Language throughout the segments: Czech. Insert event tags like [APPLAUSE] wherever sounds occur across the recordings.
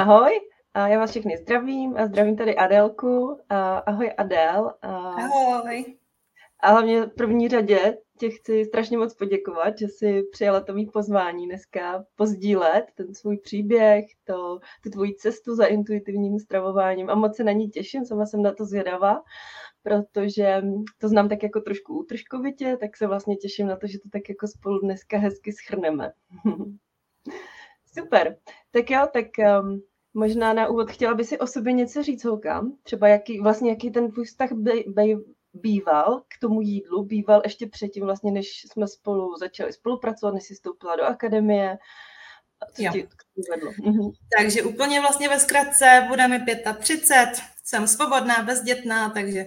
Ahoj, a já vás všechny zdravím a zdravím tady Adélku. Ahoj Adél. Ahoj. A hlavně v první řadě tě chci strašně moc poděkovat, že jsi přijala to mý pozvání dneska pozdílet ten svůj příběh, to, tu tvoji cestu za intuitivním stravováním a moc se na ní těším, sama jsem na to zvědavá, protože to znám tak jako trošku útržkovitě, tak se vlastně těším na to, že to tak jako spolu dneska hezky schrneme. [LAUGHS] Super. Tak jo, tak um, možná na úvod chtěla by si o sobě něco říct, holka? Třeba jaký, vlastně jaký ten tvůj vztah by, by, býval k tomu jídlu, býval ještě předtím, vlastně, než jsme spolu začali spolupracovat, než jsi vstoupila do akademie. Co jo. vedlo? Mhm. Takže úplně vlastně ve zkratce bude mi 35, jsem svobodná, bezdětná, takže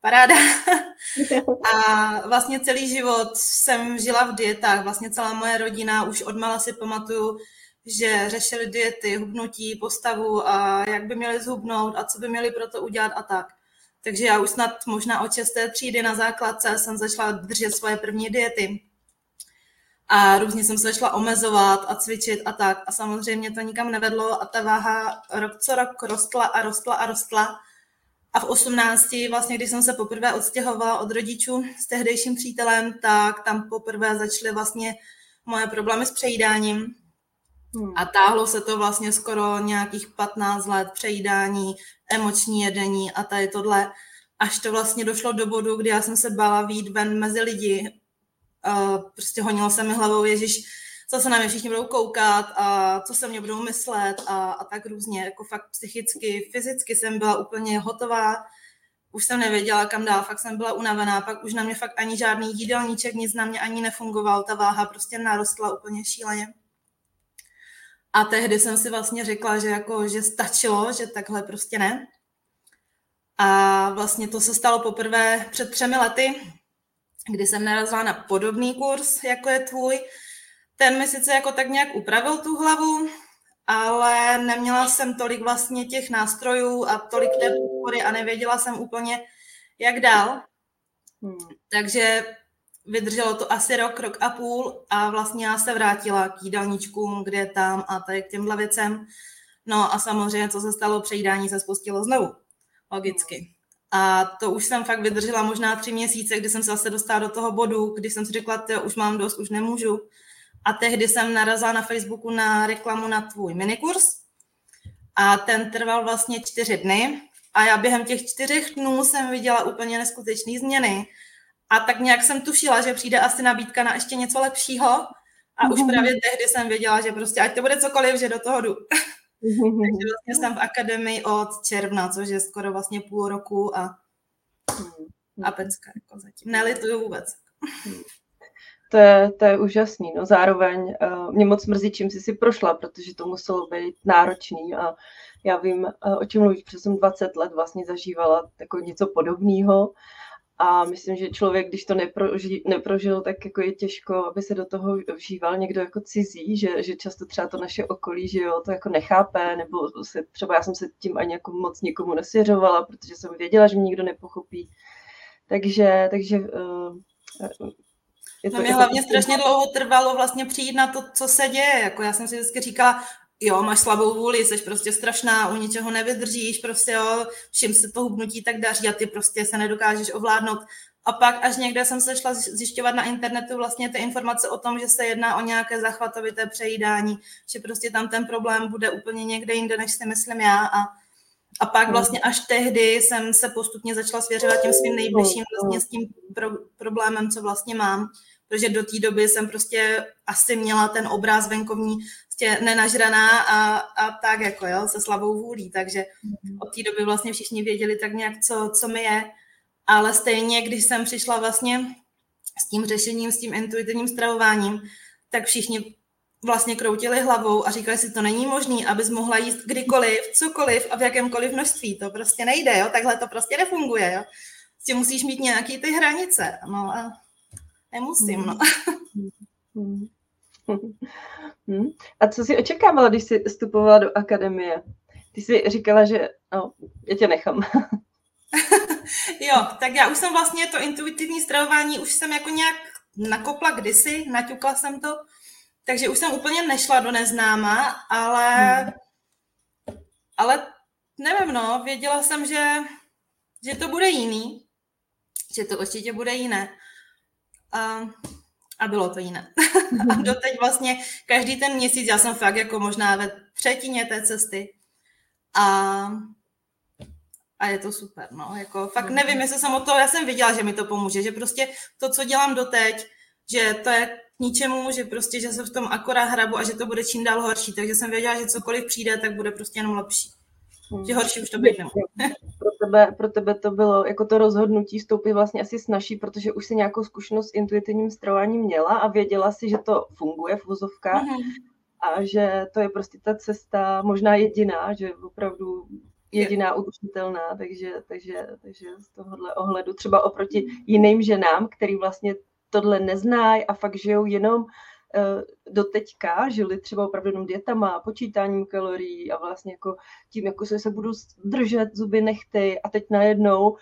paráda. [LAUGHS] A vlastně celý život jsem žila v dietách, vlastně celá moje rodina, už odmala si pamatuju, že řešili diety, hubnutí, postavu a jak by měli zhubnout a co by měli pro to udělat a tak. Takže já už snad možná od 6. třídy na základce jsem začala držet svoje první diety. A různě jsem se začala omezovat a cvičit a tak. A samozřejmě to nikam nevedlo a ta váha rok co rok rostla a rostla a rostla. A v 18, vlastně, když jsem se poprvé odstěhovala od rodičů s tehdejším přítelem, tak tam poprvé začaly vlastně moje problémy s přejídáním. Hmm. A táhlo se to vlastně skoro nějakých 15 let přejídání, emoční jedení a tady tohle, až to vlastně došlo do bodu, kdy já jsem se bála výjít ven mezi lidi. Uh, prostě honilo se mi hlavou, ježiš, co se na mě všichni budou koukat a co se mě budou myslet a, a tak různě, jako fakt psychicky, fyzicky jsem byla úplně hotová, už jsem nevěděla, kam dál, fakt jsem byla unavená, pak už na mě fakt ani žádný jídelníček, nic na mě ani nefungoval, ta váha prostě narostla úplně šíleně. A tehdy jsem si vlastně řekla, že, jako, že stačilo, že takhle prostě ne. A vlastně to se stalo poprvé před třemi lety, kdy jsem narazila na podobný kurz, jako je tvůj. Ten mi sice jako tak nějak upravil tu hlavu, ale neměla jsem tolik vlastně těch nástrojů a tolik té podpory a nevěděla jsem úplně, jak dál. Hmm. Takže vydrželo to asi rok, rok a půl a vlastně já se vrátila k jídelníčkům, kde tam a tady k těmhle věcem. No a samozřejmě, co se stalo, přejídání se spustilo znovu. Logicky. A to už jsem fakt vydržela možná tři měsíce, kdy jsem se zase dostala do toho bodu, kdy jsem si řekla, že už mám dost, už nemůžu. A tehdy jsem narazila na Facebooku na reklamu na tvůj minikurs a ten trval vlastně čtyři dny a já během těch čtyřech dnů jsem viděla úplně neskutečné změny a tak nějak jsem tušila, že přijde asi nabídka na ještě něco lepšího. A už mhm. právě tehdy jsem věděla, že prostě ať to bude cokoliv, že do toho jdu. [LAUGHS] Mhm. Takže vlastně jsem v akademii od června, což je skoro vlastně půl roku a, mhm. a pecka jako zatím. Nelituju vůbec. To je, to je úžasný. No zároveň uh, mě moc mrzí, čím jsi si prošla, protože to muselo být náročný a já vím, uh, o čem mluvíš, protože jsem 20 let vlastně zažívala jako něco podobného a myslím, že člověk, když to neproži, neprožil, tak jako je těžko, aby se do toho vžíval někdo jako cizí, že, že často třeba to naše okolí, že jo, to jako nechápe, nebo se, třeba já jsem se tím ani jako moc nikomu nesvěřovala, protože jsem věděla, že mě nikdo nepochopí. Takže, takže uh, je to, no mě hlavně strašně dlouho trvalo vlastně přijít na to, co se děje. Jako já jsem si vždycky říkala, jo, máš slabou vůli, jsi prostě strašná, u ničeho nevydržíš, prostě jo, všim se to hubnutí tak daří a ty prostě se nedokážeš ovládnout. A pak až někde jsem se šla zjišťovat na internetu vlastně ty informace o tom, že se jedná o nějaké zachvatovité přejídání, že prostě tam ten problém bude úplně někde jinde, než si myslím já. A, a pak hmm. vlastně až tehdy jsem se postupně začala svěřovat těm svým nejbližším vlastně s tím pro, problémem, co vlastně mám protože do té doby jsem prostě asi měla ten obraz venkovní prostě nenažraná a, a tak jako, jo, se slabou vůlí, takže mhm. od té doby vlastně všichni věděli tak nějak, co, co mi je, ale stejně, když jsem přišla vlastně s tím řešením, s tím intuitivním stravováním, tak všichni vlastně kroutili hlavou a říkali si, to není možné, abys mohla jíst kdykoliv, cokoliv a v jakémkoliv množství. To prostě nejde, jo? takhle to prostě nefunguje. Jo? Prostě musíš mít nějaký ty hranice. No a nemusím, no. [LAUGHS] Hmm. A co jsi očekávala, když jsi vstupovala do akademie? Ty jsi říkala, že no, já tě nechám. [LAUGHS] jo, tak já už jsem vlastně to intuitivní stravování, už jsem jako nějak nakopla kdysi, naťukla jsem to, takže už jsem úplně nešla do neznáma, ale hmm. Ale nevím, no, věděla jsem, že, že to bude jiný, že to určitě bude jiné. A, a bylo to jiné. [LAUGHS] a doteď vlastně každý ten měsíc, já jsem fakt jako možná ve třetině té cesty. A, a je to super, no, jako fakt mhm. nevím, jestli jsem o to, já jsem viděla, že mi to pomůže, že prostě to, co dělám doteď, že to je k ničemu, že prostě, že se v tom akorát hrabu a že to bude čím dál horší, takže jsem věděla, že cokoliv přijde, tak bude prostě jenom lepší. Hmm. Že horší už to být nemůže. [LAUGHS] Pro tebe, pro tebe to bylo jako to rozhodnutí vstoupit vlastně asi snaží, protože už si nějakou zkušenost s intuitivním stravováním měla a věděla si, že to funguje v vozovkách mm-hmm. a že to je prostě ta cesta možná jediná, že opravdu jediná udržitelná, takže, takže, takže z tohohle ohledu třeba oproti jiným ženám, který vlastně tohle neznají a fakt žijou jenom Eh, do teďka žili třeba opravdu jenom dietama, počítáním kalorií a vlastně jako tím, jako se, se budu držet zuby nechty a teď najednou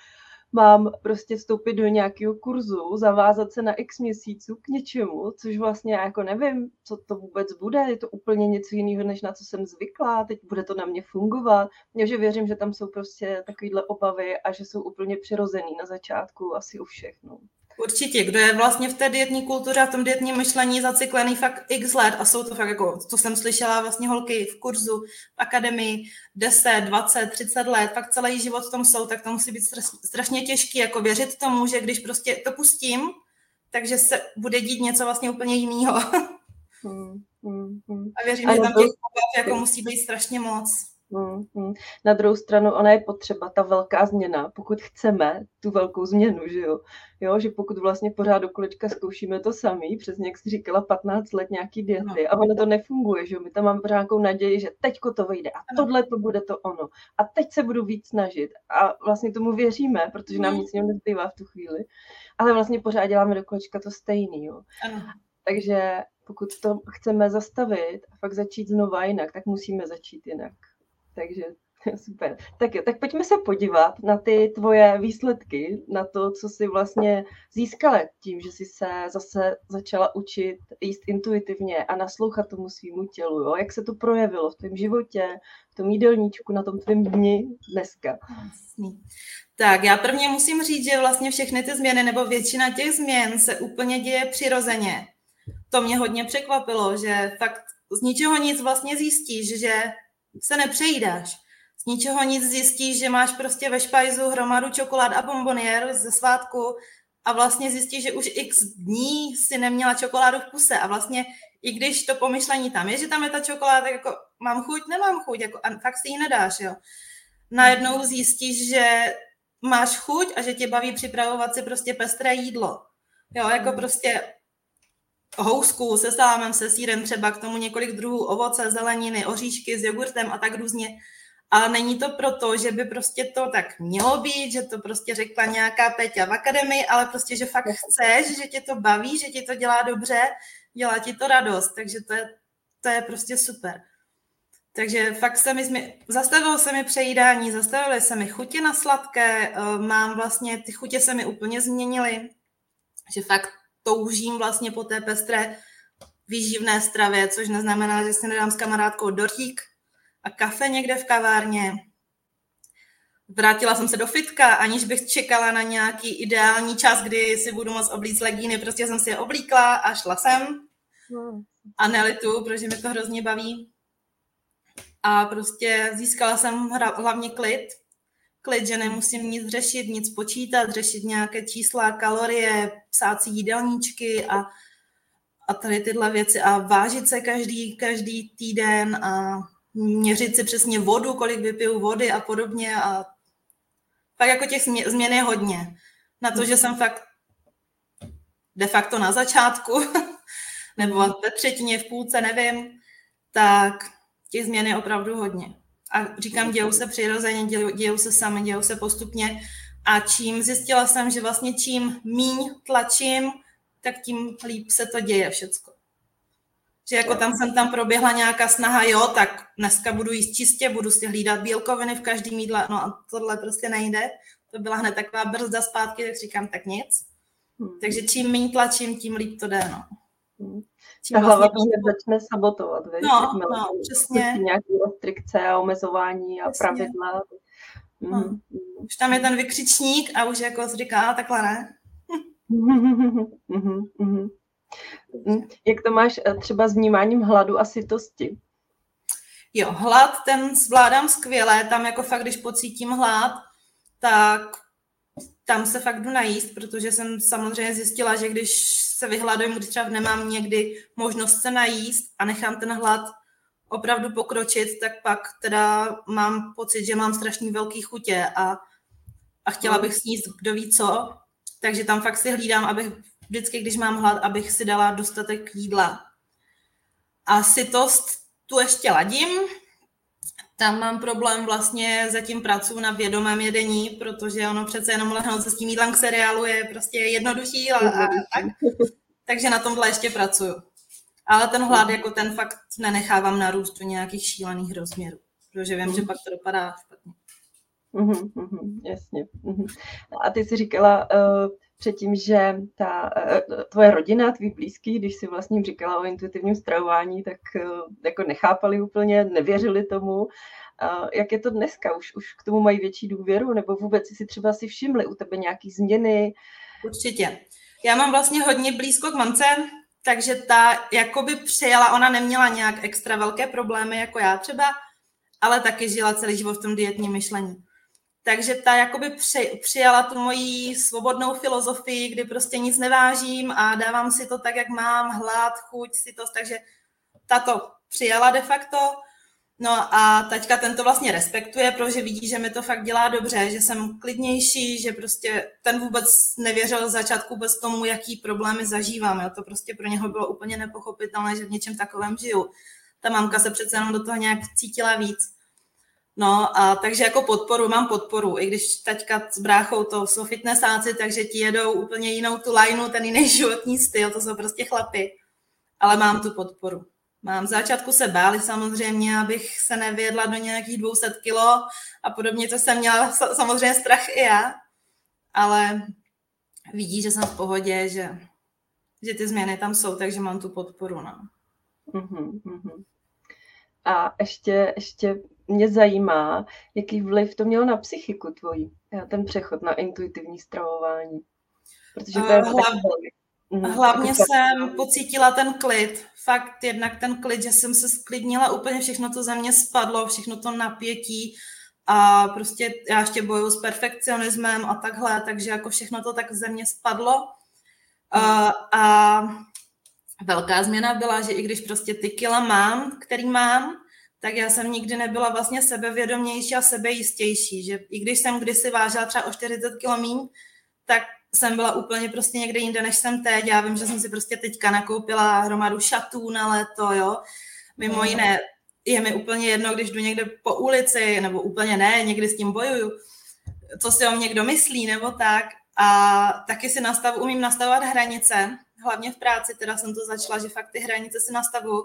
mám prostě vstoupit do nějakého kurzu, zavázat se na x měsíců k něčemu, což vlastně já jako nevím, co to vůbec bude, je to úplně něco jiného, než na co jsem zvyklá, teď bude to na mě fungovat. že věřím, že tam jsou prostě takovéhle obavy a že jsou úplně přirozený na začátku asi u všech. No. Určitě, kdo je vlastně v té dietní kultuře a v tom dietním myšlení zaciklený fakt x let a jsou to fakt jako, to jsem slyšela vlastně holky v kurzu, v akademii, 10, 20, 30 let, fakt celý život v tom jsou, tak to musí být strašně těžký, jako věřit tomu, že když prostě to pustím, takže se bude dít něco vlastně úplně jiného. Hmm, hmm, hmm. A věřím, že tam těch jako musí být strašně moc. Hmm, hmm. Na druhou stranu, ona je potřeba, ta velká změna, pokud chceme tu velkou změnu, že jo? jo že pokud vlastně pořád do kolečka zkoušíme to samý, přesně jak jsi říkala, 15 let nějaký diety no. a ono to nefunguje, že jo? My tam máme pořád nějakou naději, že teďko to vyjde a tohle to bude to ono a teď se budu víc snažit a vlastně tomu věříme, protože nám hmm. nic nezbývá v tu chvíli, ale vlastně pořád děláme do kolečka to stejný, jo? Ano. Takže pokud to chceme zastavit a fakt začít znova jinak, tak musíme začít jinak takže [LAUGHS] super. Tak jo, tak pojďme se podívat na ty tvoje výsledky, na to, co jsi vlastně získala tím, že jsi se zase začala učit jíst intuitivně a naslouchat tomu svýmu tělu, jo? jak se to projevilo v tvém životě, v tom jídelníčku, na tom tvém dni dneska. Tak já prvně musím říct, že vlastně všechny ty změny nebo většina těch změn se úplně děje přirozeně. To mě hodně překvapilo, že fakt z ničeho nic vlastně zjistíš, že se nepřejídáš. Z ničeho nic zjistíš, že máš prostě ve špajzu hromadu čokolád a bombonier ze svátku a vlastně zjistíš, že už x dní si neměla čokoládu v puse a vlastně i když to pomyšlení tam je, že tam je ta čokoláda, tak jako mám chuť, nemám chuť, jako, a fakt si ji nedáš, jo. Najednou zjistíš, že máš chuť a že tě baví připravovat si prostě pestré jídlo. Jo, jako hmm. prostě housku se salámem, se sírem, třeba k tomu několik druhů ovoce, zeleniny, oříšky s jogurtem a tak různě. Ale není to proto, že by prostě to tak mělo být, že to prostě řekla nějaká Peťa v akademii, ale prostě, že fakt chceš, že tě to baví, že ti to dělá dobře, dělá ti to radost, takže to je, to je prostě super. Takže fakt se mi, zastavilo se mi přejídání, zastavily se mi chutě na sladké, eh, mám vlastně, ty chutě se mi úplně změnily, že fakt toužím vlastně po té pestré výživné stravě, což neznamená, že si nedám s kamarádkou dortík a kafe někde v kavárně. Vrátila jsem se do fitka, aniž bych čekala na nějaký ideální čas, kdy si budu moct oblíct legíny. Prostě jsem si je oblíkla a šla jsem. A nelitu, protože mi to hrozně baví. A prostě získala jsem hlavně klid, klid, že nemusím nic řešit, nic počítat, řešit nějaké čísla, kalorie, psát si jídelníčky a, a tady tyhle věci a vážit se každý, každý týden a měřit si přesně vodu, kolik vypiju vody a podobně a tak jako těch změn je hodně. Na to, že jsem fakt de facto na začátku, [LAUGHS] nebo ve třetině, v půlce, nevím, tak těch změn je opravdu hodně. A říkám, dějou se přirozeně, dějou, dějou se sami, dějou se postupně. A čím zjistila jsem, že vlastně čím míň tlačím, tak tím líp se to děje všecko. Že jako tam jsem tam proběhla nějaká snaha, jo, tak dneska budu jíst čistě, budu si hlídat bílkoviny v každém jídle, no a tohle prostě nejde. To byla hned taková brzda zpátky, tak říkám, tak nic. Hmm. Takže čím méně tlačím, tím líp to jde, no. Hmm. Ta hlava vlastně... začne sabotovat, víš? No, no, přesně. Nějaké restrikce a omezování a přesně. pravidla. No. Mm. Už tam je ten vykřičník a už jako říká, takhle ne. [LAUGHS] Jak to máš eh, třeba s vnímáním hladu a sytosti? Jo, hlad, ten zvládám skvěle, tam jako fakt, když pocítím hlad, tak tam se fakt jdu najíst, protože jsem samozřejmě zjistila, že když se vyhladujem, když třeba nemám někdy možnost se najíst a nechám ten hlad opravdu pokročit, tak pak teda mám pocit, že mám strašný velký chutě a, a chtěla bych sníst kdo ví co, takže tam fakt si hlídám, abych vždycky, když mám hlad, abych si dala dostatek jídla. A sytost tu ještě ladím, tam mám problém vlastně, zatím pracuji na vědomém jedení, protože ono přece jenom lehnout se s tím jídlem k seriálu je prostě jednodušší a, a, tak. Takže na tomhle ještě pracuju. Ale ten hlad jako ten fakt nenechávám narůst do nějakých šílených rozměrů, protože vím, že pak to dopadá špatně. Uhum, uhum, jasně. Uhum. A ty jsi říkala uh, předtím, že ta uh, tvoje rodina, tvý blízký, když si vlastně říkala o intuitivním stravování, tak uh, jako nechápali úplně, nevěřili tomu. Jak je to dneska? Už, už k tomu mají větší důvěru? Nebo vůbec si třeba si všimli u tebe nějaký změny? Určitě. Já mám vlastně hodně blízko k mamce, takže ta jakoby přijela, ona neměla nějak extra velké problémy jako já třeba, ale taky žila celý život v tom dietním myšlení. Takže ta jakoby při, přijala tu moji svobodnou filozofii, kdy prostě nic nevážím a dávám si to tak, jak mám, hlad, chuť, si to, takže ta to přijala de facto. No a teďka ten to vlastně respektuje, protože vidí, že mi to fakt dělá dobře, že jsem klidnější, že prostě ten vůbec nevěřil z začátku vůbec tomu, jaký problémy zažívám. Jo. To prostě pro něho bylo úplně nepochopitelné, že v něčem takovém žiju. Ta mamka se přece jenom do toho nějak cítila víc. No a takže jako podporu, mám podporu, i když teďka s bráchou to jsou fitnessáci, takže ti jedou úplně jinou tu lineu, ten jiný [LAUGHS] životní styl, to jsou prostě chlapy. Ale mám tu podporu. Mám v začátku se báli samozřejmě, abych se nevědla do nějakých 200 kilo a podobně, to jsem měla samozřejmě strach i já, ale vidí, že jsem v pohodě, že, že ty změny tam jsou, takže mám tu podporu. No. Uh-huh, uh-huh. A ještě, ještě mě zajímá, jaký vliv to mělo na psychiku tvojí, ten přechod na intuitivní stravování. Protože to je uh, hlavně, mm, hlavně jako jsem pocítila ten klid. Fakt jednak ten klid, že jsem se sklidnila, úplně všechno to ze mě spadlo, všechno to napětí a prostě já ještě bojuju s perfekcionismem a takhle, takže jako všechno to tak ze mě spadlo. Uh, a velká změna byla, že i když prostě ty kila mám, který mám, tak já jsem nikdy nebyla vlastně sebevědomější a sebejistější, že i když jsem kdysi vážila třeba o 40 kg míň, tak jsem byla úplně prostě někde jinde, než jsem teď. Já vím, že jsem si prostě teďka nakoupila hromadu šatů na léto, jo. Mimo mhm. jiné, je mi úplně jedno, když jdu někde po ulici, nebo úplně ne, někdy s tím bojuju, co si o mě někdo myslí, nebo tak. A taky si nastav, umím nastavovat hranice, hlavně v práci, teda jsem to začala, že fakt ty hranice si nastavu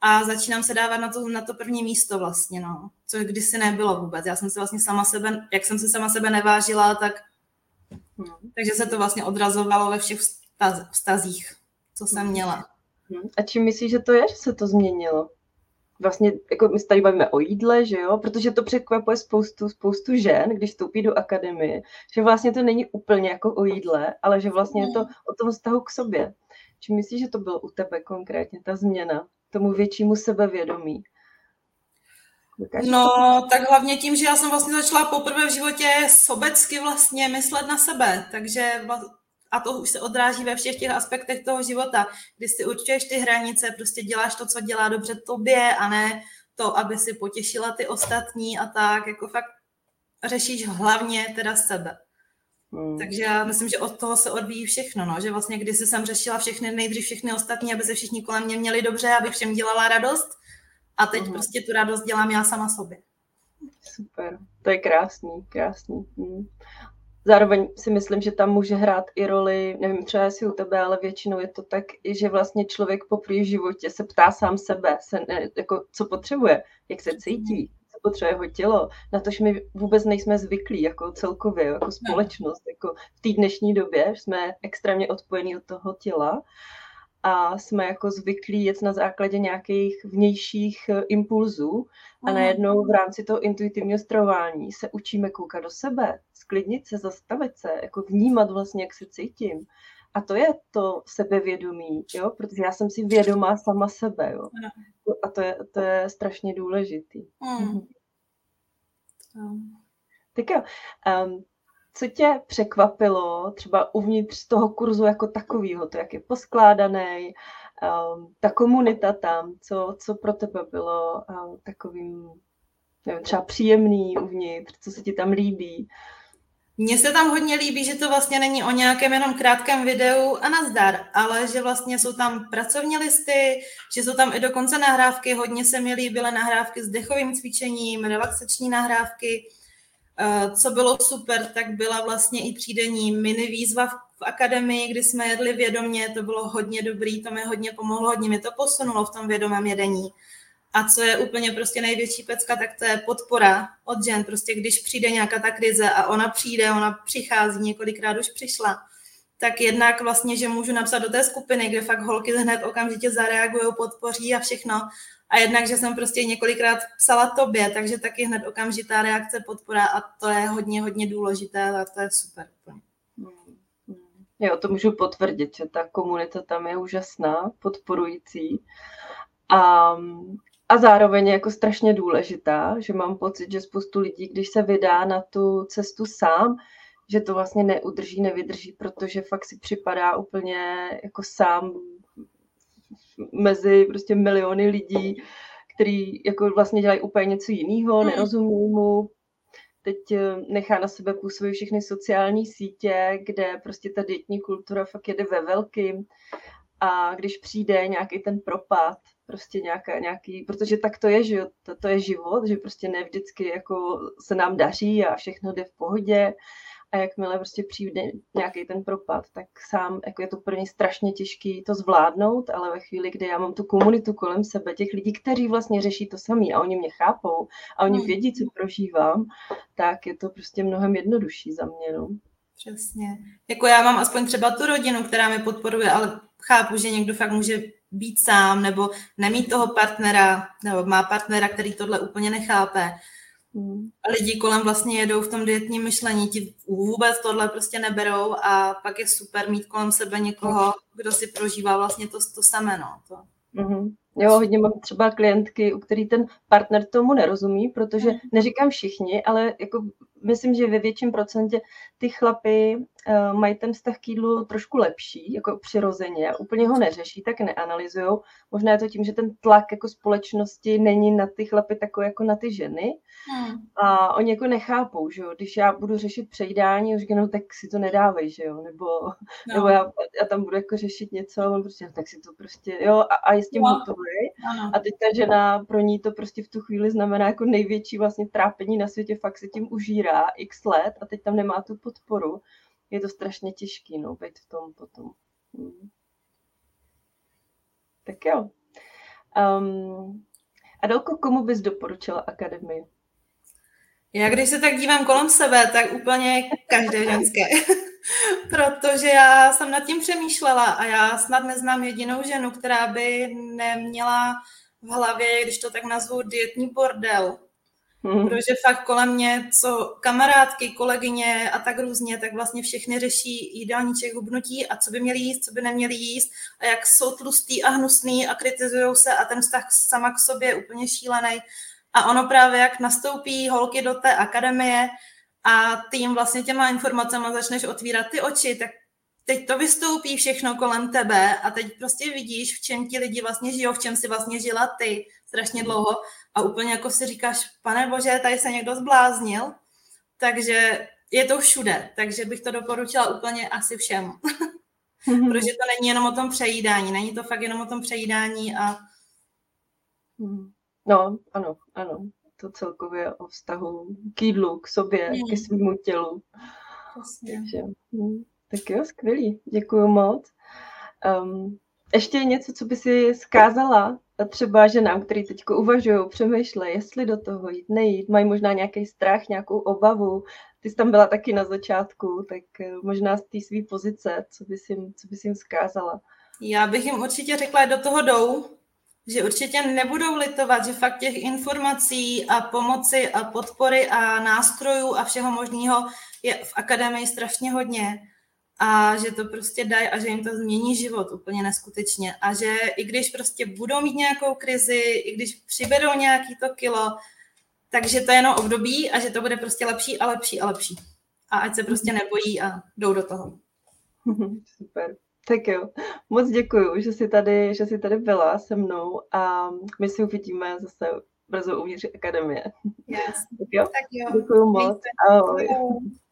a začínám se dávat na to, na to první místo vlastně, no. Což kdysi nebylo vůbec. Já jsem se vlastně sama sebe, jak jsem se sama sebe nevážila, tak hmm. takže se to vlastně odrazovalo ve všech vztaz, vztazích, co jsem měla. Hmm. A čím myslíš, že to je, že se to změnilo? Vlastně, jako my se tady bavíme o jídle, že jo, protože to překvapuje spoustu, spoustu žen, když vstoupí do akademie, že vlastně to není úplně jako o jídle, ale že vlastně je to hmm. o tom vztahu k sobě. Čím myslíš, že to bylo u tebe konkrétně, ta změna? Tomu většímu sebevědomí? No, tak hlavně tím, že já jsem vlastně začala poprvé v životě sobecky vlastně myslet na sebe, takže a to už se odráží ve všech těch aspektech toho života, kdy si určuješ ty hranice, prostě děláš to, co dělá dobře tobě a ne to, aby si potěšila ty ostatní a tak, jako fakt řešíš hlavně teda sebe. Hmm. Takže já myslím, že od toho se odvíjí všechno, no? že vlastně když jsem řešila všechny, nejdřív všechny ostatní, aby se všichni kolem mě měli dobře, abych všem dělala radost a teď hmm. prostě tu radost dělám já sama sobě. Super, to je krásný, krásný. Hmm. Zároveň si myslím, že tam může hrát i roli, nevím třeba jestli u tebe, ale většinou je to tak, že vlastně člověk po v životě se ptá sám sebe, se ne, jako, co potřebuje, jak se cítí, potřebuje jeho tělo, na tož my vůbec nejsme zvyklí jako celkově, jako společnost. Jako v té dnešní době jsme extrémně odpojení od toho těla. a jsme jako zvyklí jet na základě nějakých vnějších eh, impulzů a mhm. najednou v rámci toho intuitivního stravování se učíme koukat do sebe, sklidnit se, zastavit se, jako vnímat vlastně, jak se cítím. A to je to sebevědomí, jo? protože já jsem si vědomá sama sebe. Jo? A to je, to je strašně důležitý. Mm. Tak jo, um, co tě překvapilo třeba uvnitř toho kurzu jako takového, to jak je poskládaný, um, ta komunita tam, co, co pro tebe bylo um, takovým nevím, třeba příjemný uvnitř, co se ti tam líbí? Mně se tam hodně líbí, že to vlastně není o nějakém jenom krátkém videu a nazdar, ale že vlastně jsou tam pracovní listy, že jsou tam i dokonce nahrávky, hodně se mi líbily nahrávky s dechovým cvičením, relaxační nahrávky, Eh, co bylo super, tak byla vlastně i třídenní mini výzva v akademii, kdy jsme jedli vědomě, to bylo hodně dobrý, to mi hodně pomohlo, hodně mi to posunulo v tom vědomém jedení. A co je úplně prostě největší pecka, tak to je podpora od žen. Prostě když přijde nějaká ta krize a ona přijde, ona přichází, několikrát už přišla, tak jednak vlastně, že můžu napsat do té skupiny, kde fakt holky hned okamžitě zareagují, podpoří a všechno. A jednak, že jsem prostě několikrát psala tobě, takže taky hned okamžitá reakce, podpora a to je hodně, hodně důležité a to je super. Jo, to můžu potvrdit, že ta komunita tam je úžasná, podporující. A, a zároveň jako strašně důležitá, že mám pocit, že spoustu lidí, když se vydá na tu cestu sám, že to vlastně neudrží, nevydrží, protože fakt si připadá úplně jako sám mezi prostě miliony lidí, který jako vlastně dělají úplně něco jiného, mm. nerozumí mu, teď eh, nechá na sebe působit všechny sociální sítě, kde prostě ta dietní kultura fakt jede ve velkým a když přijde nějaký ten propad, prostě nějaká, nějaký, protože tak to je, že to, to je život, že prostě ne vždycky jako se nám daří a všechno jde v pohodě a jakmile prostě přijde nějaký ten propad, tak sám jako je to pro ně strašně těžký to zvládnout, ale ve chvíli, kdy já mám tu komunitu kolem sebe, těch lidí, kteří vlastně řeší to samý a oni mě chápou a oni hmm. vědí, co prožívám, tak je to prostě mnohem jednodušší za mě. No. Přesně. Jako já mám aspoň třeba tu rodinu, která mě podporuje, ale chápu, že někdo fakt může být sám nebo nemít toho partnera, nebo má partnera, který tohle úplně nechápe. Hmm. A lidi kolem vlastně jedou v tom dietním myšlení, ti vůbec tohle prostě neberou a pak je super mít kolem sebe někoho, kdo si prožívá vlastně to, to samé. No. To. Mm-hmm. Jo, hodně mám třeba klientky, u který ten partner tomu nerozumí, protože hmm. neříkám všichni, ale jako myslím, že ve větším procentě ty chlapy uh, mají ten vztah k jídlu trošku lepší, jako přirozeně, úplně ho neřeší, tak neanalyzují. Možná je to tím, že ten tlak jako společnosti není na ty chlapy takový jako na ty ženy. Hmm. A oni jako nechápou, že jo, když já budu řešit přejídání, už no, tak si to nedávej, že jo, nebo, no. nebo já, já, tam budu jako řešit něco, a on prostě, no, tak si to prostě, jo, a, a je s tím no. hotový. A teď ta žena, pro ní to prostě v tu chvíli znamená jako největší vlastně trápení na světě, fakt se tím užírá x let a teď tam nemá tu podporu. Je to strašně těžký, no, být v tom potom. Hmm. Tak jo. Um, Adelko, komu bys doporučila akademii? Já když se tak dívám kolem sebe, tak úplně každé ženské. [LAUGHS] Protože já jsem nad tím přemýšlela a já snad neznám jedinou ženu, která by neměla v hlavě, když to tak nazvu, dietní bordel. Hmm. Protože fakt kolem mě, co kamarádky, kolegyně a tak různě, tak vlastně všechny řeší jídelníček hubnutí a co by měli jíst, co by neměli jíst a jak jsou tlustý a hnusný a kritizují se a ten vztah sama k sobě je úplně šílený. A ono právě, jak nastoupí holky do té akademie a ty jim vlastně těma informacemi začneš otvírat ty oči, tak teď to vystoupí všechno kolem tebe a teď prostě vidíš, v čem ti lidi vlastně žijou, v čem si vlastně žila ty strašně dlouho a úplně jako si říkáš, pane bože, tady se někdo zbláznil, takže je to všude, takže bych to doporučila úplně asi všem. Mm-hmm. [LAUGHS] Protože to není jenom o tom přejídání, není to fakt jenom o tom přejídání a mhm. No, ano, ano. To celkově o vztahu k jídlu, k sobě, mm. ke svému tělu. Takže, hm, tak jo, skvělý. Děkuji moc. Um, ještě něco, co by si zkázala třeba ženám, který teď uvažují, přemýšlejí, jestli do toho jít, nejít, mají možná nějaký strach, nějakou obavu. Ty jsi tam byla taky na začátku, tak eh, možná z té své pozice, co bys jim, co bys jim zkázala? Já bych jim určitě řekla, do toho jdou, že určitě nebudou litovat, že fakt těch informací a pomoci a podpory a nástrojů a všeho možného je v akademii strašně hodně a že to prostě dají a že jim to změní život úplně neskutečně a že i když prostě budou mít nějakou krizi, i když přiberou nějaký to kilo, takže to je jenom období a že to bude prostě lepší a lepší a lepší. A ať se prostě nebojí a jdou do toho. [LAUGHS] Super. Tak jo, moc děkuji, že jsi tady, že jsi tady byla se mnou a my si uvidíme zase brzo uvnitř akademie. Yes. Tak jo? Tak jo. Děkuji moc. Ahoj. Ahoj.